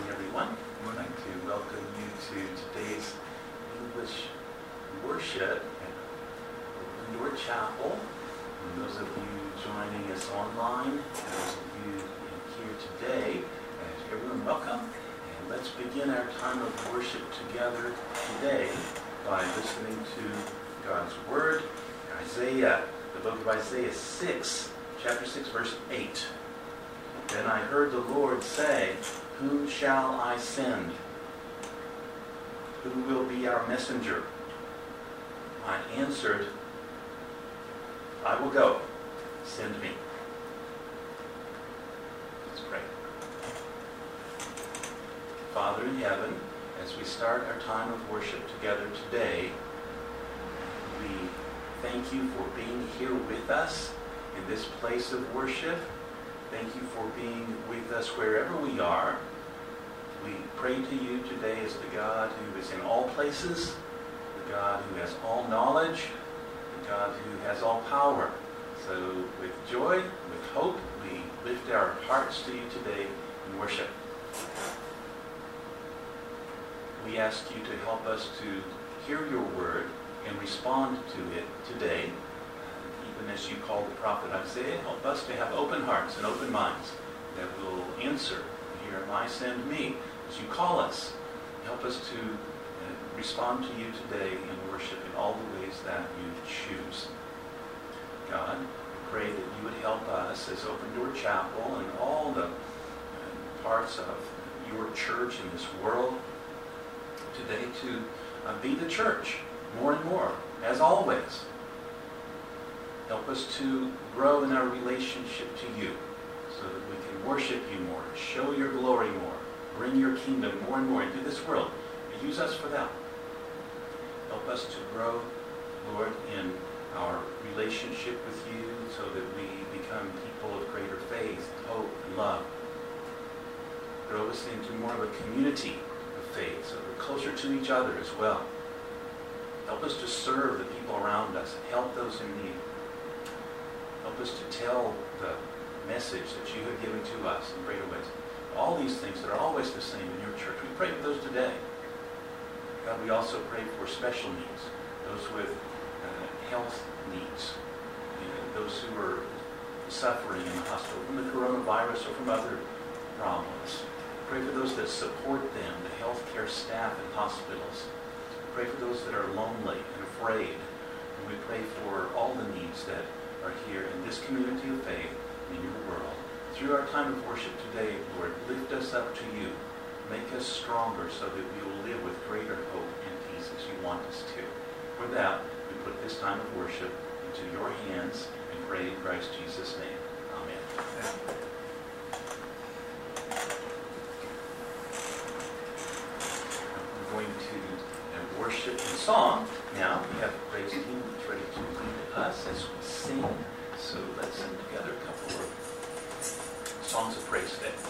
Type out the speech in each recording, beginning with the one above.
morning, everyone. I'd like to welcome you to today's English worship at Open Door Chapel. And those of you joining us online, those of you here today, uh, everyone welcome. And let's begin our time of worship together today by listening to God's Word. Isaiah, the book of Isaiah 6, chapter 6, verse 8. Then I heard the Lord say, Whom shall I send? Who will be our messenger? I answered, I will go. Send me. Let's pray. Father in heaven, as we start our time of worship together today, we thank you for being here with us in this place of worship. Thank you for being with us wherever we are. We pray to you today as the God who is in all places, the God who has all knowledge, the God who has all power. So with joy, with hope, we lift our hearts to you today in worship. We ask you to help us to hear your word and respond to it today even as you called the prophet Isaiah, help us to have open hearts and open minds that will answer, Here am I, send me. As you call us, help us to uh, respond to you today in worship in all the ways that you choose. God, pray that you would help us as Open Door Chapel and all the uh, parts of your church in this world today to uh, be the church more and more, as always. Help us to grow in our relationship to you so that we can worship you more, show your glory more, bring your kingdom more and more into this world. Use us for that. Help us to grow, Lord, in our relationship with you so that we become people of greater faith, hope, and love. Grow us into more of a community of faith so we're closer to each other as well. Help us to serve the people around us and help those in need. Help us to tell the message that you have given to us in greater ways. All these things that are always the same in your church. We pray for those today. God, we also pray for special needs, those with uh, health needs, you know, those who are suffering in the hospital from the coronavirus or from other problems. Pray for those that support them, the healthcare staff in hospitals. Pray for those that are lonely and afraid. And we pray for all the needs that are here in this community of faith in your world. Through our time of worship today, Lord, lift us up to you. Make us stronger so that we will live with greater hope and peace as you want us to. For that, we put this time of worship into your hands and pray in Christ Jesus' name. Amen. We're going to uh, worship in song. Now we have a praise team that's ready to lead us as we sing. So let's sing together a couple of songs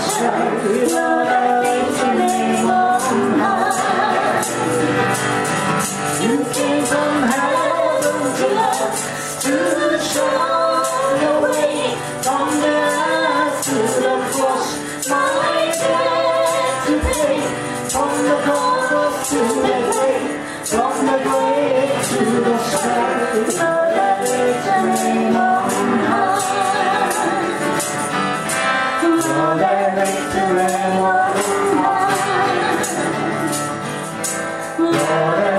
time. Lord.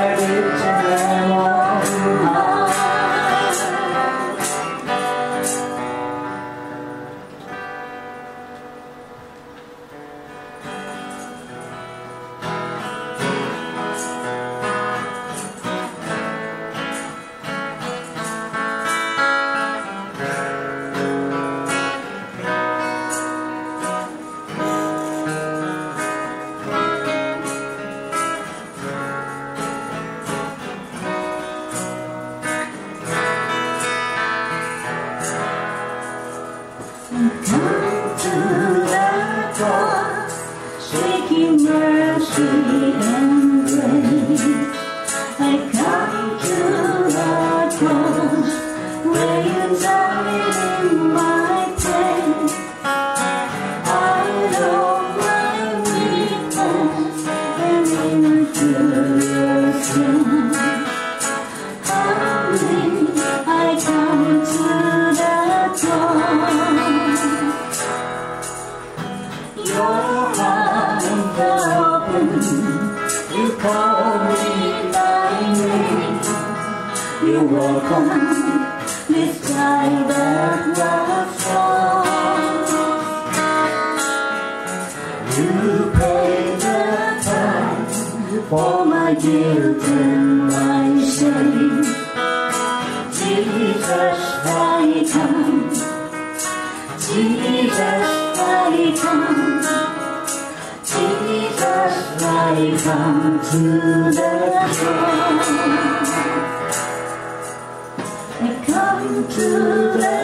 You call me by name. You welcome this time that was lost. You pay the time for my guilt and my shame. Jesus, I come. Jesus. I come to the town. Come to the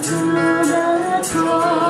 to the truth.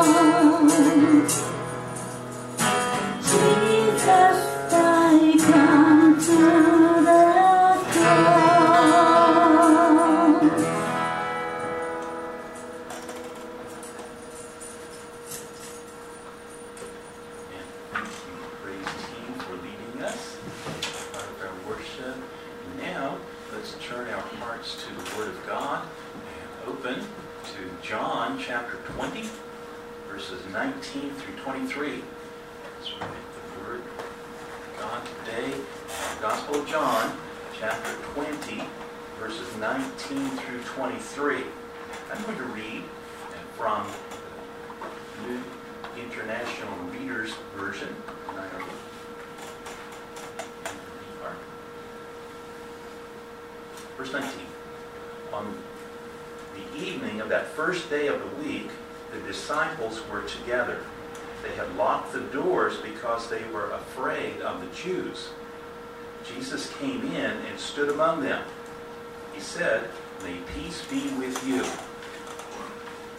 With you.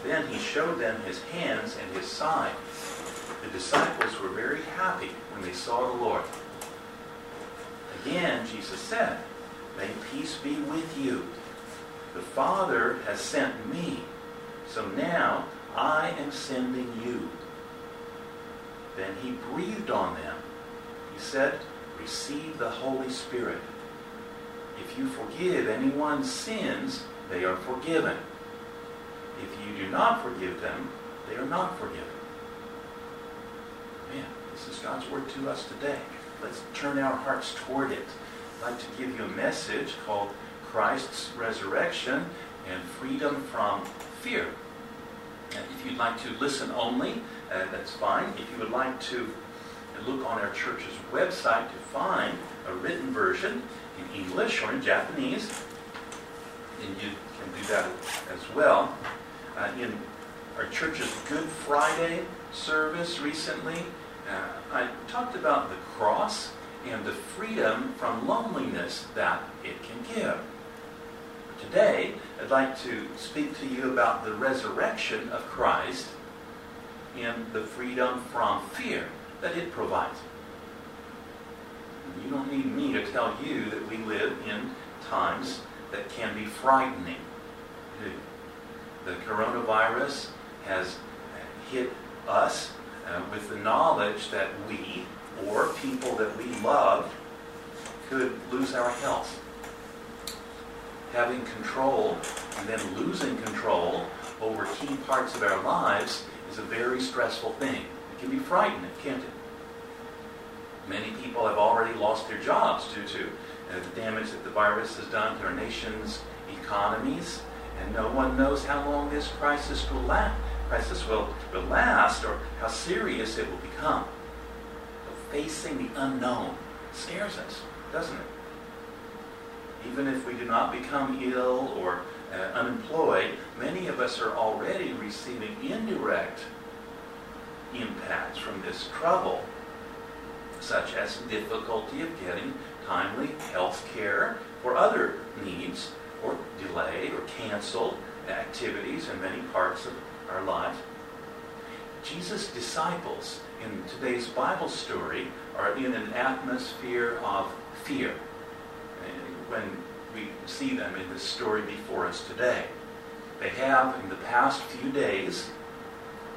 Then he showed them his hands and his side. The disciples were very happy when they saw the Lord. Again, Jesus said, May peace be with you. The Father has sent me, so now I am sending you. Then he breathed on them. He said, Receive the Holy Spirit. If you forgive anyone's sins, they are forgiven. If you do not forgive them, they are not forgiven. Man, this is God's word to us today. Let's turn our hearts toward it. I'd like to give you a message called Christ's Resurrection and Freedom from Fear. And if you'd like to listen only, uh, that's fine. If you would like to look on our church's website to find a written version in English or in Japanese, then you can do that as well. Uh, in our church's Good Friday service recently, uh, I talked about the cross and the freedom from loneliness that it can give. Today, I'd like to speak to you about the resurrection of Christ and the freedom from fear that it provides. You don't need me to tell you that we live in times that can be frightening. The coronavirus has hit us uh, with the knowledge that we or people that we love could lose our health. Having control and then losing control over key parts of our lives is a very stressful thing. It can be frightening, can't it? Many people have already lost their jobs due to uh, the damage that the virus has done to our nation's economies, and no one knows how long this crisis will last, crisis will, will last or how serious it will become. So facing the unknown scares us, doesn't it? Even if we do not become ill or uh, unemployed, many of us are already receiving indirect impacts from this trouble, such as difficulty of getting timely health care or other needs, or delay or cancel activities in many parts of our lives. Jesus' disciples in today's Bible story are in an atmosphere of fear eh, when we see them in this story before us today. They have, in the past few days,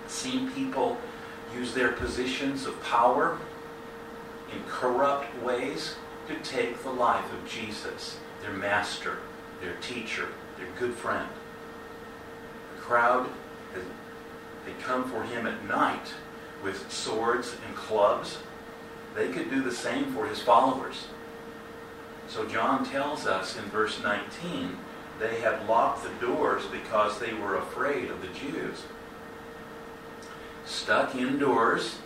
seen people use their positions of power in corrupt ways to take the life of Jesus, their master, their teacher, their good friend. The crowd, they come for him at night with swords and clubs. They could do the same for his followers. So John tells us in verse 19, they had locked the doors because they were afraid of the Jews. Stuck indoors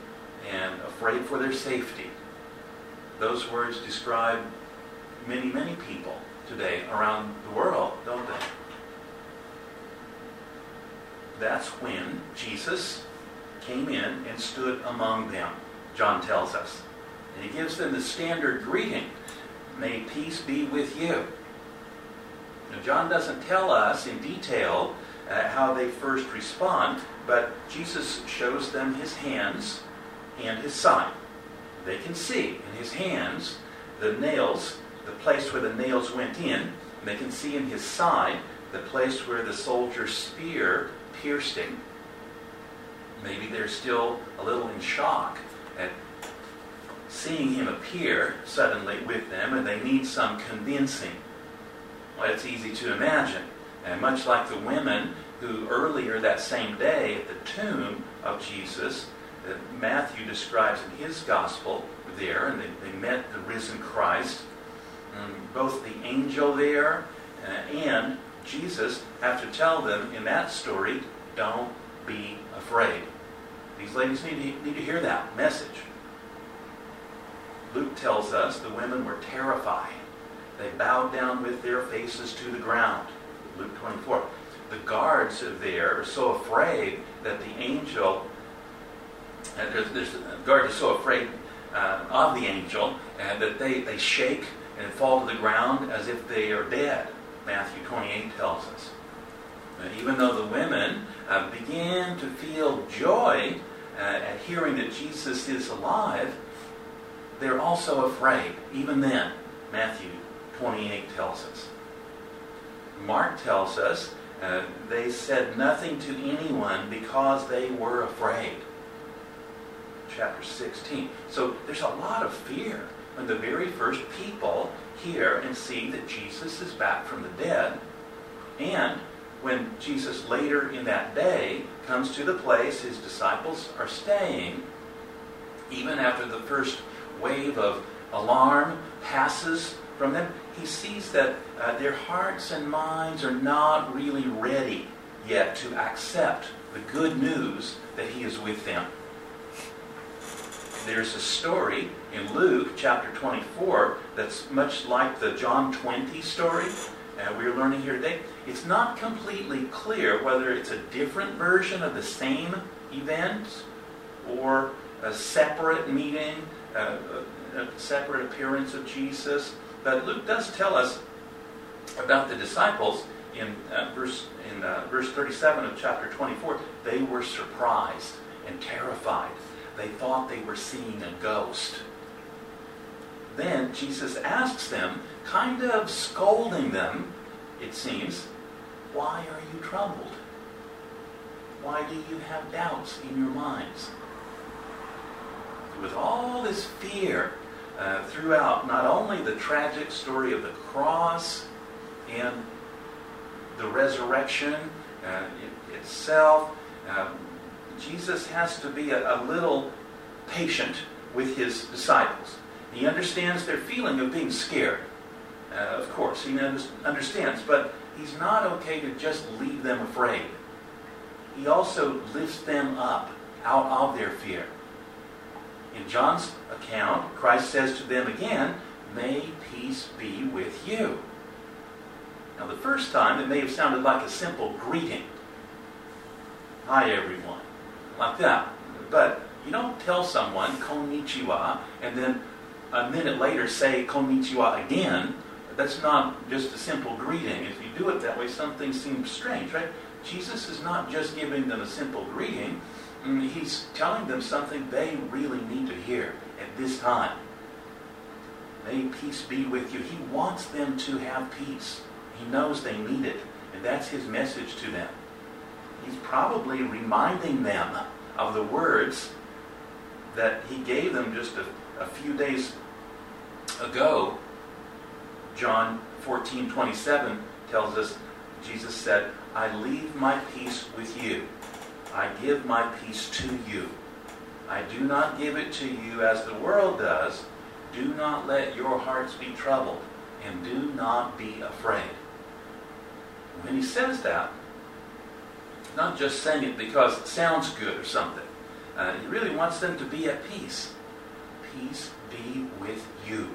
and afraid for their safety. Those words describe many, many people today around the world, don't they? That's when Jesus came in and stood among them, John tells us. And he gives them the standard greeting May peace be with you. Now, John doesn't tell us in detail uh, how they first respond, but Jesus shows them his hands and his side. They can see in his hands the nails, the place where the nails went in. And they can see in his side the place where the soldier's spear pierced him. Maybe they're still a little in shock at seeing him appear suddenly with them, and they need some convincing. Well, it's easy to imagine. And much like the women who earlier that same day at the tomb of Jesus, that Matthew describes in his gospel there, and they, they met the risen Christ. Um, both the angel there uh, and Jesus have to tell them in that story, don't be afraid. These ladies need to, need to hear that message. Luke tells us the women were terrified. They bowed down with their faces to the ground. Luke 24. The guards there are so afraid that the angel, uh, there's, the guard is so afraid uh, of the angel and that they, they shake and fall to the ground as if they are dead. Matthew 28 tells us. Even though the women uh, begin to feel joy uh, at hearing that Jesus is alive, they're also afraid. Even then, Matthew 28 tells us. Mark tells us uh, they said nothing to anyone because they were afraid. Chapter 16. So there's a lot of fear when the very first people hear and see that Jesus is back from the dead. And when Jesus later in that day comes to the place his disciples are staying, even after the first wave of alarm passes from them, he sees that uh, their hearts and minds are not really ready yet to accept the good news that he is with them. There's a story in Luke chapter 24 that's much like the John 20 story uh, we're learning here today. It's not completely clear whether it's a different version of the same event or a separate meeting, uh, a, a separate appearance of Jesus. But Luke does tell us about the disciples in uh, verse in uh, verse 37 of chapter 24. They were surprised and terrified. They thought they were seeing a ghost. Then Jesus asks them, kind of scolding them, it seems, why are you troubled? Why do you have doubts in your minds? With all this fear uh, throughout not only the tragic story of the cross and the resurrection uh, it, itself, uh, Jesus has to be a, a little patient with his disciples. He understands their feeling of being scared. Uh, of course, he understands, but he's not okay to just leave them afraid. He also lifts them up out of their fear. In John's account, Christ says to them again, May peace be with you. Now, the first time, it may have sounded like a simple greeting. Hi, everyone. Like that. But you don't tell someone, konnichiwa, and then a minute later say konnichiwa again. That's not just a simple greeting. If you do it that way, something seems strange, right? Jesus is not just giving them a simple greeting. Mm, he's telling them something they really need to hear at this time. May peace be with you. He wants them to have peace. He knows they need it. And that's his message to them. He's probably reminding them of the words that he gave them just a, a few days ago. John 14, 27 tells us, Jesus said, I leave my peace with you. I give my peace to you. I do not give it to you as the world does. Do not let your hearts be troubled, and do not be afraid. When he says that, not just saying it because it sounds good or something. Uh, he really wants them to be at peace. Peace be with you.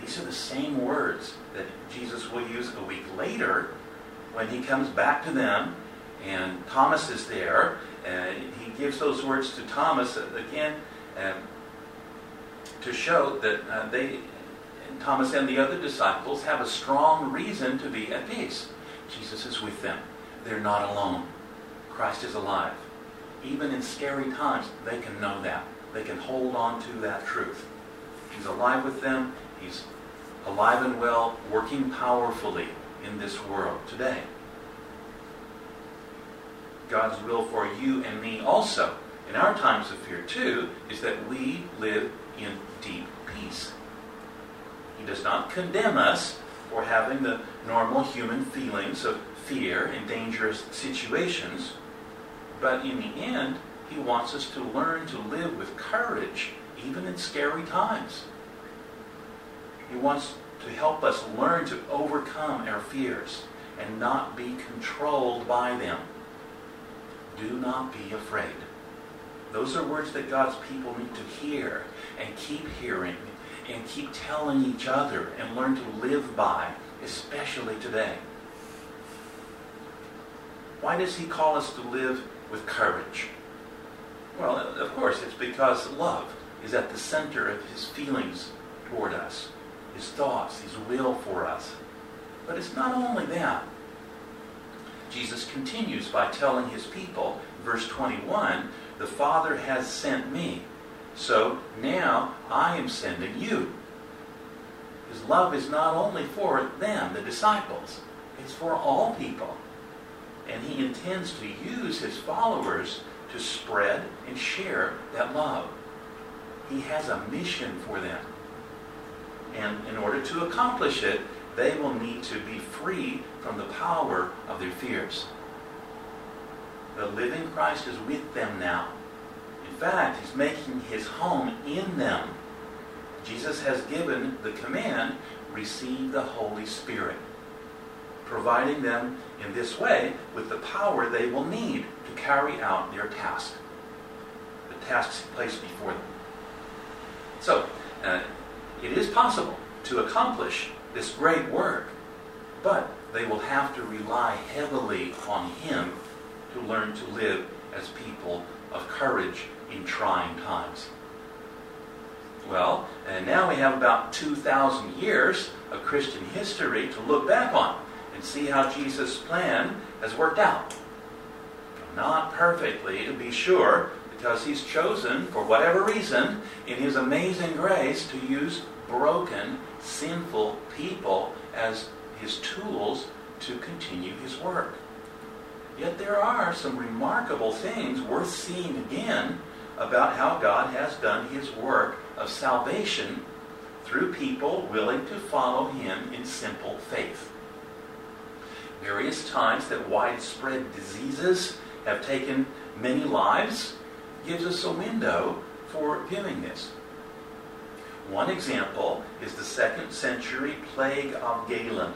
These are the same words that Jesus will use a week later when he comes back to them and Thomas is there. And he gives those words to Thomas again um, to show that uh, they, Thomas and the other disciples, have a strong reason to be at peace. Jesus is with them. They're not alone. Christ is alive. Even in scary times, they can know that. They can hold on to that truth. He's alive with them. He's alive and well, working powerfully in this world today. God's will for you and me also, in our times of fear too, is that we live in deep peace. He does not condemn us for having the normal human feelings of fear in dangerous situations, but in the end, he wants us to learn to live with courage, even in scary times. He wants to help us learn to overcome our fears and not be controlled by them. do not be afraid. Those are words that God's people need to hear and keep hearing and keep telling each other and learn to live by, especially today. Why does he call us to live with courage? Well, of course, it's because love is at the center of his feelings toward us, his thoughts, his will for us. But it's not only that. Jesus continues by telling his people, verse 21, the Father has sent me. So now I am sending you. His love is not only for them, the disciples, it's for all people. And he intends to use his followers to spread and share that love. He has a mission for them. And in order to accomplish it, they will need to be free from the power of their fears. The living Christ is with them now. In fact, he's making his home in them. Jesus has given the command, receive the Holy Spirit, providing them in this way with the power they will need to carry out their task, the tasks placed before them. So, uh, it is possible to accomplish this great work, but they will have to rely heavily on Him to learn to live as people of courage in trying times. Well, and now we have about 2,000 years of Christian history to look back on and see how Jesus' plan has worked out. Not perfectly, to be sure, because he's chosen, for whatever reason, in his amazing grace, to use broken, sinful people as his tools to continue his work. Yet there are some remarkable things worth seeing again about how God has done his work of salvation through people willing to follow him in simple faith. Various times that widespread diseases have taken many lives gives us a window for viewing this. One example is the second century plague of Galen.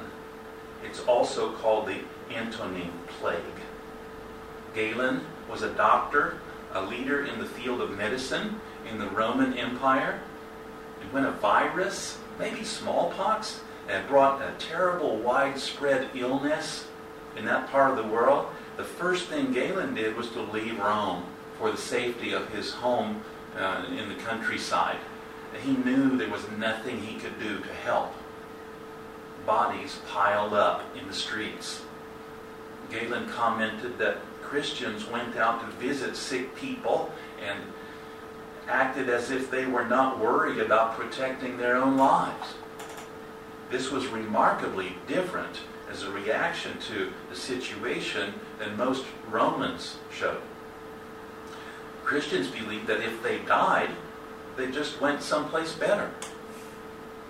It's also called the Antonine Plague. Galen was a doctor, a leader in the field of medicine in the Roman Empire. And when a virus, maybe smallpox, had brought a terrible widespread illness in that part of the world, the first thing Galen did was to leave Rome for the safety of his home uh, in the countryside. He knew there was nothing he could do to help. Bodies piled up in the streets. Galen commented that Christians went out to visit sick people and acted as if they were not worried about protecting their own lives. This was remarkably different as a reaction to the situation than most Romans showed. Christians believed that if they died, they just went someplace better.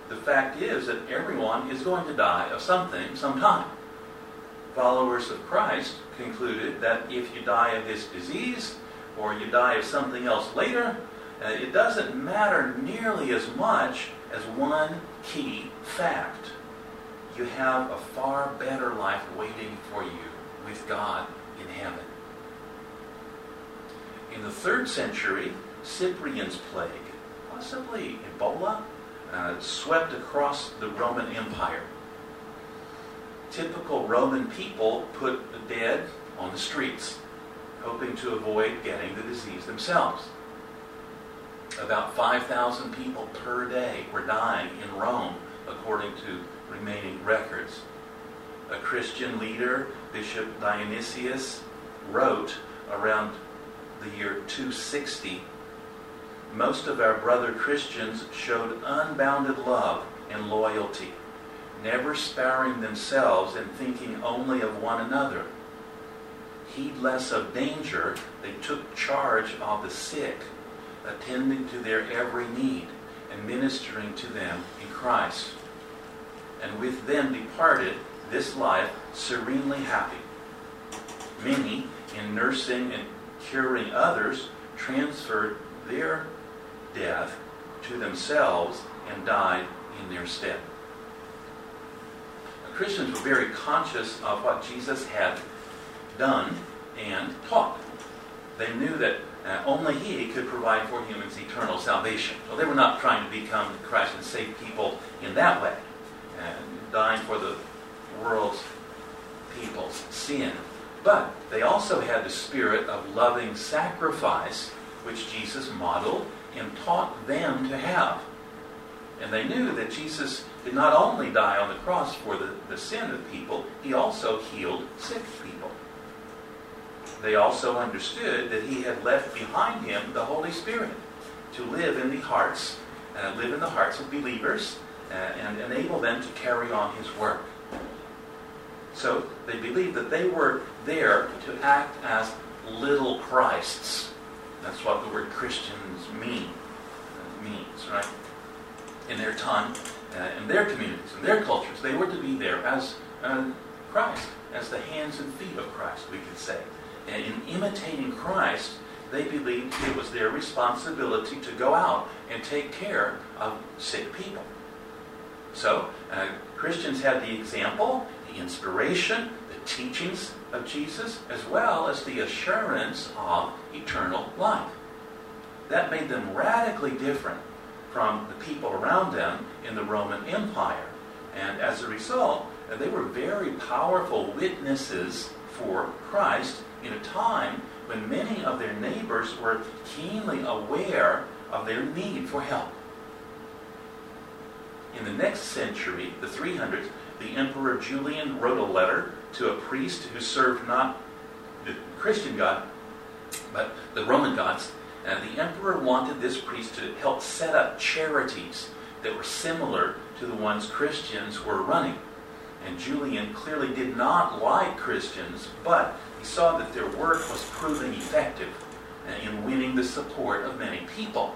The fact is that everyone is going to die of something sometime. Followers of Christ concluded that if you die of this disease or you die of something else later, uh, it doesn't matter nearly as much as one key fact. You have a far better life waiting for you with God in heaven. In the third century, Cyprian's plague, possibly Ebola, uh, swept across the Roman Empire. Typical Roman people put the dead on the streets, hoping to avoid getting the disease themselves. About 5,000 people per day were dying in Rome, according to remaining records. A Christian leader, Bishop Dionysius, wrote around the year 260 most of our brother Christians showed unbounded love and loyalty, never sparing themselves and thinking only of one another. Heedless of danger, they took charge of the sick, attending to their every need and ministering to them in Christ. And with them departed this life serenely happy. Many, in nursing and curing others, transferred their death to themselves and died in their stead. The Christians were very conscious of what Jesus had done and taught. They knew that uh, only He could provide for humans eternal salvation. So they were not trying to become Christ and save people in that way, and dying for the world's people's sin. But they also had the spirit of loving sacrifice, which Jesus modeled and taught them to have. And they knew that Jesus did not only die on the cross for the, the sin of people, he also healed sick people. They also understood that he had left behind him the Holy Spirit to live in the hearts, uh, live in the hearts of believers, uh, and enable them to carry on his work. So they believed that they were there to act as little Christs. That's what the word Christians mean uh, means, right? In their time, uh, in their communities, in their cultures, they were to be there as uh, Christ, as the hands and feet of Christ, we could say. And in imitating Christ, they believed it was their responsibility to go out and take care of sick people. So, uh, Christians had the example, the inspiration, the teachings of Jesus, as well as the assurance of eternal life. That made them radically different from the people around them in the Roman Empire. And as a result, they were very powerful witnesses for Christ in a time when many of their neighbors were keenly aware of their need for help. In the next century, the 300s, the Emperor Julian wrote a letter to a priest who served not the Christian God, but the Roman gods. And the emperor wanted this priest to help set up charities that were similar to the ones Christians were running. And Julian clearly did not like Christians, but he saw that their work was proving effective in winning the support of many people.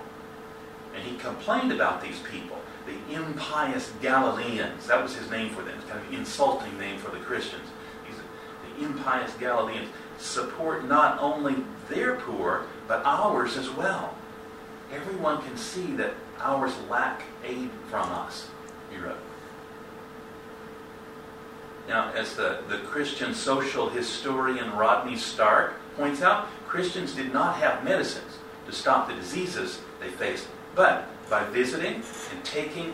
And he complained about these people, the impious Galileans. That was his name for them. Kind of insulting name for the Christians. He's, the impious Galileans support not only their poor, but ours as well. Everyone can see that ours lack aid from us, he wrote. Now, as the, the Christian social historian Rodney Stark points out, Christians did not have medicines to stop the diseases they faced, but by visiting and taking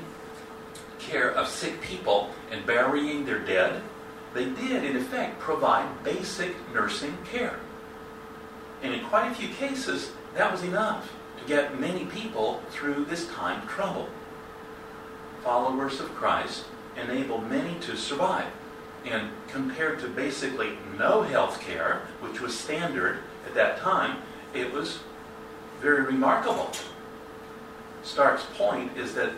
care of sick people and burying their dead, they did, in effect, provide basic nursing care. And in quite a few cases, that was enough to get many people through this time of trouble. Followers of Christ enable many to survive. And compared to basically no health care, which was standard at that time, it was very remarkable. Stark's point is that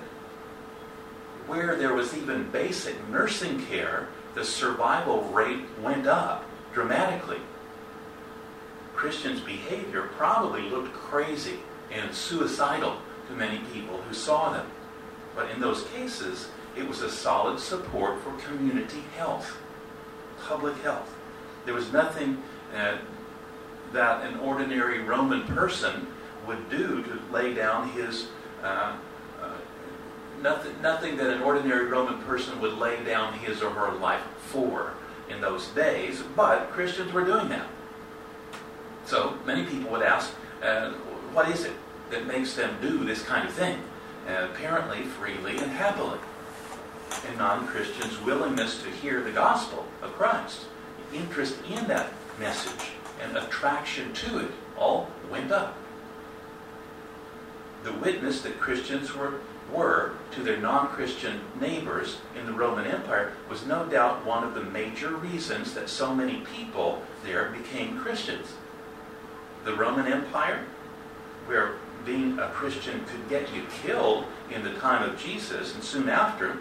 where there was even basic nursing care, the survival rate went up dramatically. Christians' behavior probably looked crazy and suicidal to many people who saw them. But in those cases, it was a solid support for community health, public health. There was nothing uh, that an ordinary Roman person would do to lay down his uh, uh, nothing, nothing that an ordinary Roman person would lay down his or her life for in those days, but Christians were doing that. So many people would ask, uh, what is it that makes them do this kind of thing? Uh, apparently, freely and happily. And non Christians' willingness to hear the gospel of Christ, interest in that message, and attraction to it all went up. The witness that Christians were, were to their non Christian neighbors in the Roman Empire was no doubt one of the major reasons that so many people there became Christians. The Roman Empire, where being a Christian could get you killed in the time of Jesus and soon after,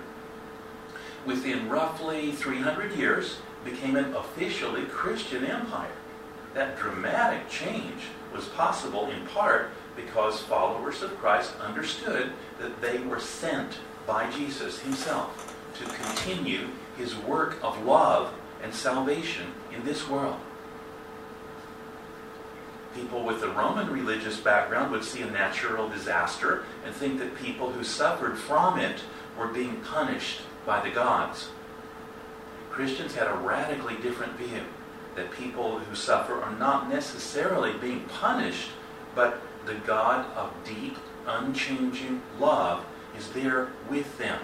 within roughly 300 years, became an officially Christian empire. That dramatic change was possible in part because followers of Christ understood that they were sent by Jesus himself to continue his work of love and salvation in this world. People with a Roman religious background would see a natural disaster and think that people who suffered from it were being punished by the gods. Christians had a radically different view. that people who suffer are not necessarily being punished, but the God of deep, unchanging love is there with them,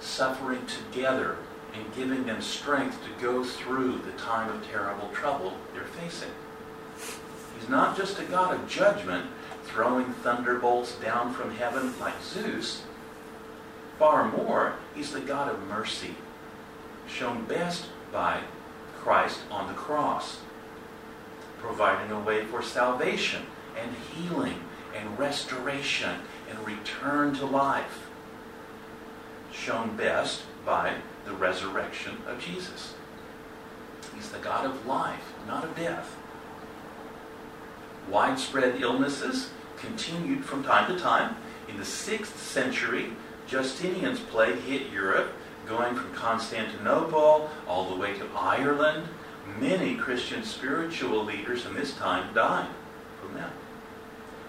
suffering together and giving them strength to go through the time of terrible trouble they're facing. He's not just a God of judgment, throwing thunderbolts down from heaven like Zeus. Far more, he's the God of mercy, shown best by Christ on the cross, providing a way for salvation and healing and restoration and return to life, shown best by the resurrection of Jesus. He's the God of life, not of death. Widespread illnesses continued from time to time. In the 6th century, Justinian's plague hit Europe, going from Constantinople all the way to Ireland. Many Christian spiritual leaders in this time died from that.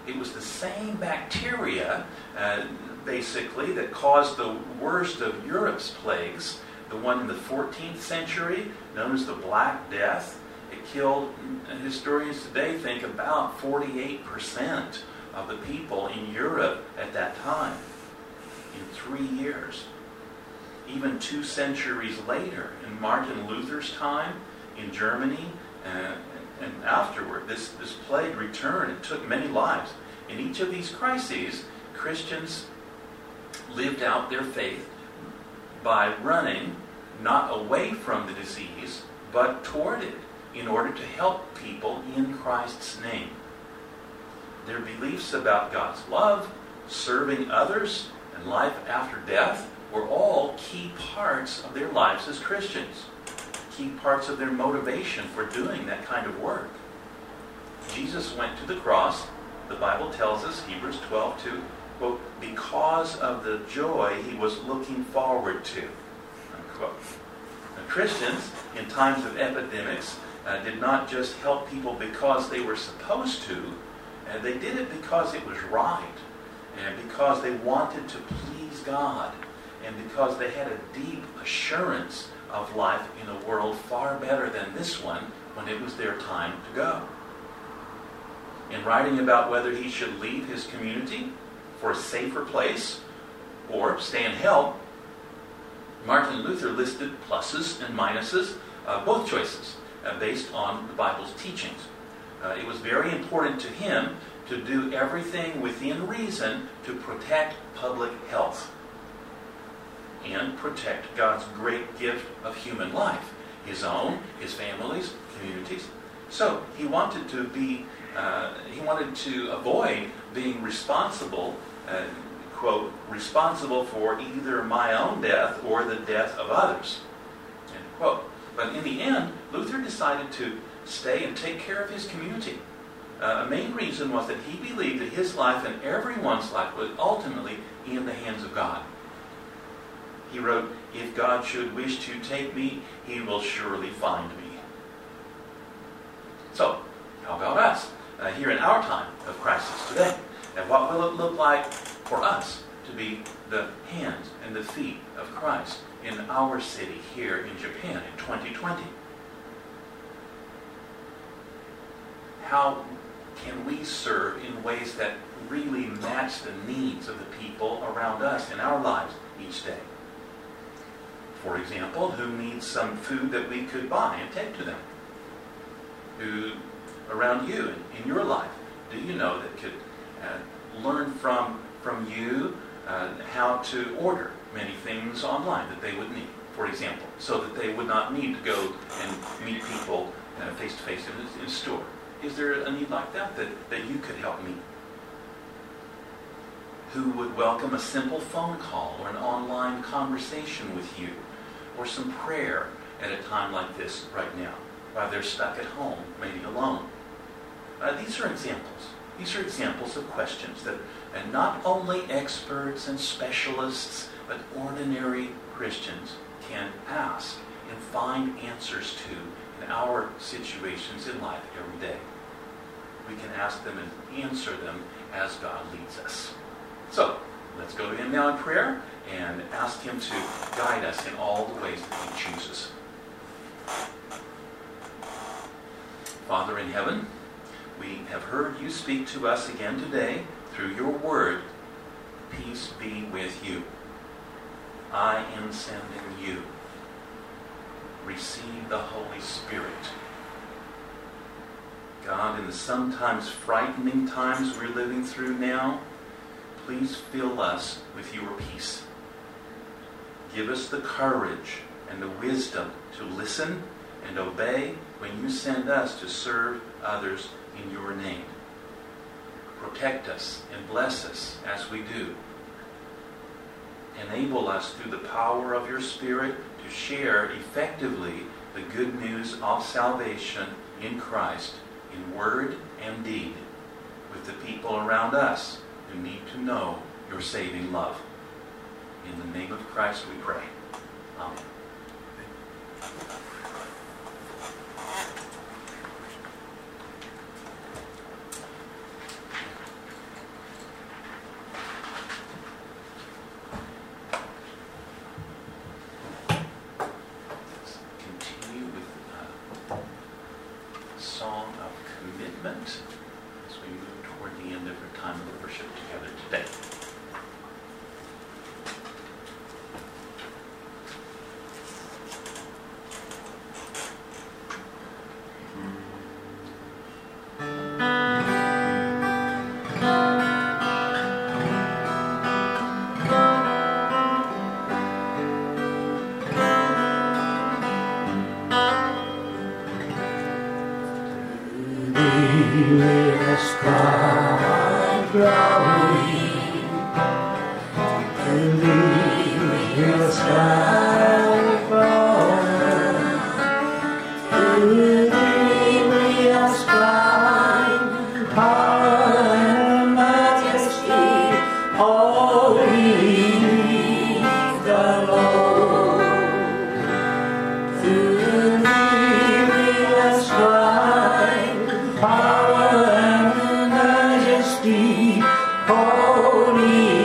It was the same bacteria, uh, basically, that caused the worst of Europe's plagues. The one in the 14th century, known as the Black Death, it killed, historians today think, about 48% of the people in Europe at that time in three years. Even two centuries later, in Martin Luther's time in Germany uh, and afterward, this, this plague returned and took many lives. In each of these crises, Christians lived out their faith by running not away from the disease, but toward it in order to help people in Christ's name. Their beliefs about God's love, serving others, and life after death were all key parts of their lives as Christians, key parts of their motivation for doing that kind of work. Jesus went to the cross, the Bible tells us, Hebrews 12 2, quote, because of the joy he was looking forward to, unquote. Now, Christians, in times of epidemics, uh, did not just help people because they were supposed to, uh, they did it because it was right, and because they wanted to please God, and because they had a deep assurance of life in a world far better than this one when it was their time to go. In writing about whether he should leave his community for a safer place or stay and help, Martin Luther listed pluses and minuses, uh, both choices, uh, based on the Bible's teachings. Uh, it was very important to him to do everything within reason to protect public health and protect God's great gift of human life, his own, his family's, communities. So he wanted to be, uh, he wanted to avoid being responsible, uh, quote, responsible for either my own death or the death of others, end quote. But in the end, Luther decided to stay and take care of his community. Uh, a main reason was that he believed that his life and everyone's life was ultimately in the hands of God. He wrote, If God should wish to take me, he will surely find me. So, how about us uh, here in our time of crisis today? And what will it look like for us to be the hands and the feet of Christ in our city here in Japan in 2020? How can we serve in ways that really match the needs of the people around us in our lives each day? For example, who needs some food that we could buy and take to them? Who around you in, in your life do you know that could uh, learn from, from you uh, how to order many things online that they would need, for example, so that they would not need to go and meet people uh, face to face in a store? Is there a need like that, that that you could help me? Who would welcome a simple phone call or an online conversation with you or some prayer at a time like this right now while they're stuck at home, maybe alone? Uh, these are examples. These are examples of questions that and not only experts and specialists, but ordinary Christians can ask and find answers to in our situations in life every day. We can ask them and answer them as God leads us. So, let's go to Him now in prayer and ask Him to guide us in all the ways that He chooses. Father in heaven, we have heard you speak to us again today through your word. Peace be with you. I am sending you. Receive the Holy Spirit. God, in the sometimes frightening times we're living through now, please fill us with your peace. Give us the courage and the wisdom to listen and obey when you send us to serve others in your name. Protect us and bless us as we do. Enable us through the power of your Spirit to share effectively the good news of salvation in Christ in word and deed with the people around us who need to know your saving love. In the name of Christ we pray. Amen. Holy